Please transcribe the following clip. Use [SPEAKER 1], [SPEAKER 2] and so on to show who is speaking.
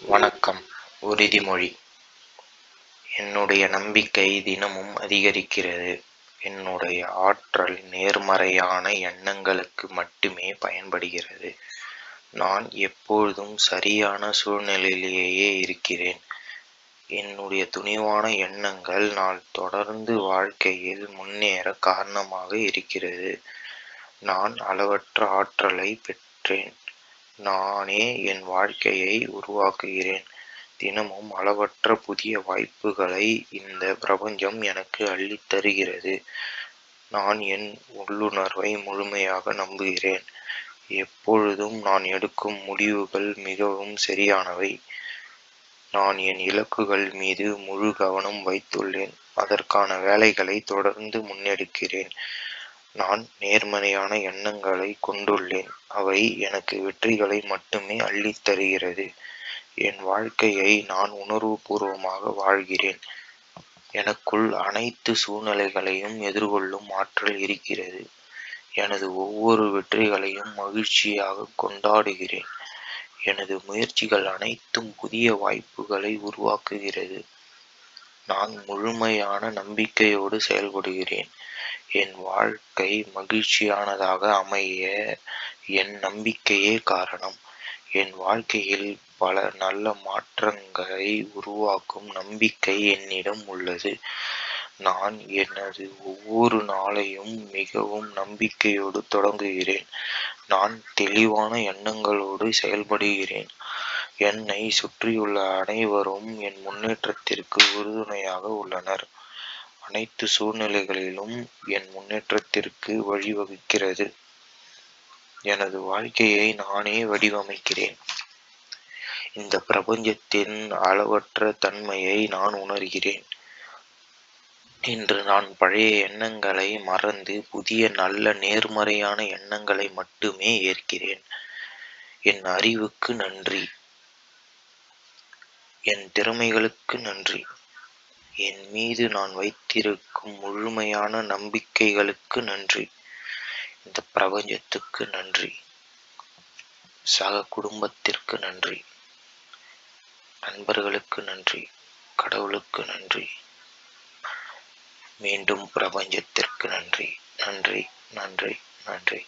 [SPEAKER 1] வணக்கம். உறுதிமொழி. என்னுடைய நம்பிக்கை தினமும் அதிகரிக்கிறது. என்னுடைய ஆற்றல் நேர்மறையான எண்ணங்களுக்கு மட்டுமே பயன்படுகிறது. நான் எப்பொழுதும் சரியான சூழ்நிலையிலேயே இருக்கிறேன். என்னுடைய துணிவான எண்ணங்கள் நான் தொடர்ந்து வாழ்க்கையில் முன்னேற காரணமாக இருக்கிறது. நான் அளவற்ற ஆற்றலை பெற்றேன். நானே என் வாழ்க்கையை உருவாக்குகிறேன். தினமும் அளவற்ற புதிய வாய்ப்புகளை இந்த பிரபஞ்சம் எனக்கு அள்ளித் தருகிறது. நான் என் உள்ளுணர்வை முழுமையாக நம்புகிறேன். எப்பொழுதும் நான் எடுக்கும் முடிவுகள் மிகவும் சரியானவை. நான் என் இலக்குகள் மீது முழு கவனம் வைத்துள்ளேன். அதற்கான வேலைகளை தொடர்ந்து முன்னெடுக்கிறேன். நான் நேர்மறையான எண்ணங்களை கொண்டுள்ளேன். அவை எனக்கு வெற்றிகளை மட்டுமே அள்ளித் தருகிறது. என் வாழ்க்கையை நான் உணர்வுபூர்வமாக வாழ்கிறேன். எனக்குள் அனைத்து சூழ்நிலைகளையும் எதிர்கொள்ளும் ஆற்றல் இருக்கிறது. எனது ஒவ்வொரு வெற்றிகளையும் மகிழ்ச்சியாக கொண்டாடுகிறேன். எனது முயற்சிகள் அனைத்தும் புதிய வாய்ப்புகளை உருவாக்குகிறது. நான் முழுமையான நம்பிக்கையோடு செயல்படுகிறேன். என் வாழ்க்கை மகிழ்ச்சியானதாக அமைய என் நம்பிக்கையே காரணம். என் வாழ்க்கையில் பல நல்ல மாற்றங்களை உருவாக்கும் நம்பிக்கை என்னிடம் உள்ளது. நான் எனது ஒவ்வொரு நாளையும் மிகவும் நம்பிக்கையோடு தொடங்குகிறேன். நான் தெளிவான எண்ணங்களோடு செயல்படுகிறேன். என்னை சுற்றியுள்ள அனைவரும் என் முன்னேற்றத்திற்கு உறுதுணையாக உள்ளனர். அனைத்து சூழ்நிலைகளிலும் என் முன்னேற்றத்திற்கு வழிவகுக்கிறது. எனது வாழ்க்கையை நானே வடிவமைக்கிறேன். இந்த பிரபஞ்சத்தின் அளவற்ற தன்மையை நான் உணர்கிறேன். இன்று நான் பழைய எண்ணங்களை மறந்து புதிய நல்ல நேர்மறையான எண்ணங்களை மட்டுமே ஏற்கிறேன். என் அறிவுக்கு நன்றி. என் திறமைகளுக்கு நன்றி. என் மீது நான் வைத்திருக்கும் முழுமையான நம்பிக்கைகளுக்கு நன்றி. இந்த பிரபஞ்சத்துக்கு நன்றி. சக குடும்பத்திற்கு நன்றி. நண்பர்களுக்கு நன்றி. கடவுளுக்கு நன்றி. மீண்டும் பிரபஞ்சத்திற்கு நன்றி. நன்றி. நன்றி. நன்றி.